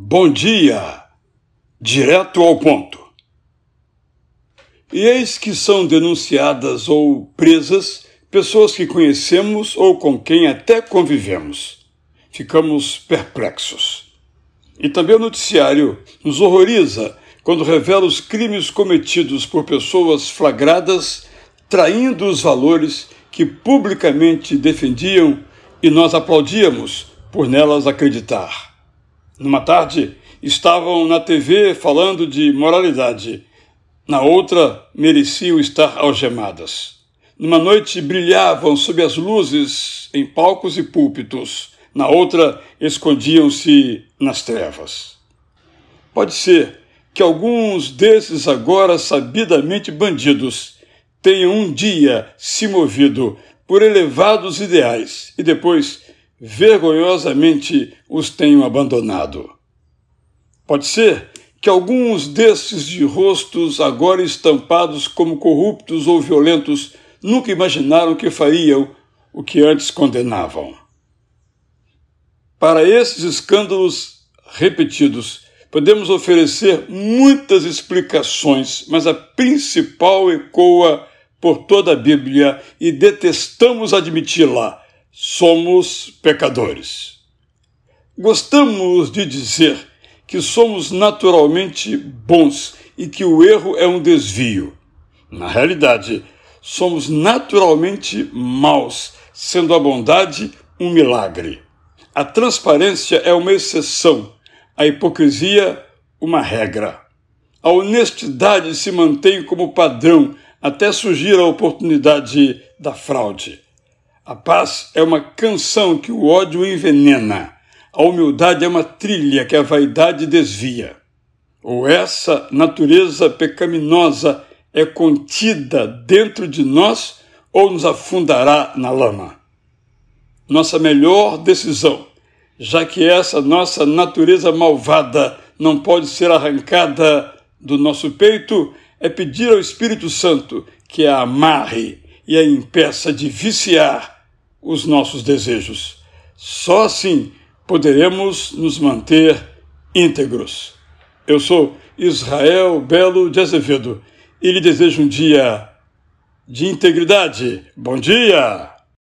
Bom dia! Direto ao ponto. E eis que são denunciadas ou presas pessoas que conhecemos ou com quem até convivemos. Ficamos perplexos. E também o noticiário nos horroriza quando revela os crimes cometidos por pessoas flagradas traindo os valores que publicamente defendiam e nós aplaudíamos por nelas acreditar. Numa tarde, estavam na TV falando de moralidade. Na outra, mereciam estar algemadas. Numa noite, brilhavam sob as luzes em palcos e púlpitos. Na outra, escondiam-se nas trevas. Pode ser que alguns desses agora sabidamente bandidos tenham um dia se movido por elevados ideais e depois vergonhosamente os tenham abandonado. Pode ser que alguns desses de rostos agora estampados como corruptos ou violentos nunca imaginaram que fariam o que antes condenavam. Para esses escândalos repetidos, podemos oferecer muitas explicações, mas a principal ecoa por toda a Bíblia e detestamos admiti-la somos pecadores. Gostamos de dizer que somos naturalmente bons e que o erro é um desvio. Na realidade, somos naturalmente maus, sendo a bondade um milagre. A transparência é uma exceção, a hipocrisia, uma regra. A honestidade se mantém como padrão até surgir a oportunidade da fraude. A paz é uma canção que o ódio envenena. A humildade é uma trilha que a vaidade desvia. Ou essa natureza pecaminosa é contida dentro de nós ou nos afundará na lama. Nossa melhor decisão, já que essa nossa natureza malvada não pode ser arrancada do nosso peito, é pedir ao Espírito Santo que a amarre e a impeça de viciar os nossos desejos. Só assim poderemos nos manter íntegros. Eu sou Israel Belo de Azevedo e lhe desejo um dia de integridade. Bom dia!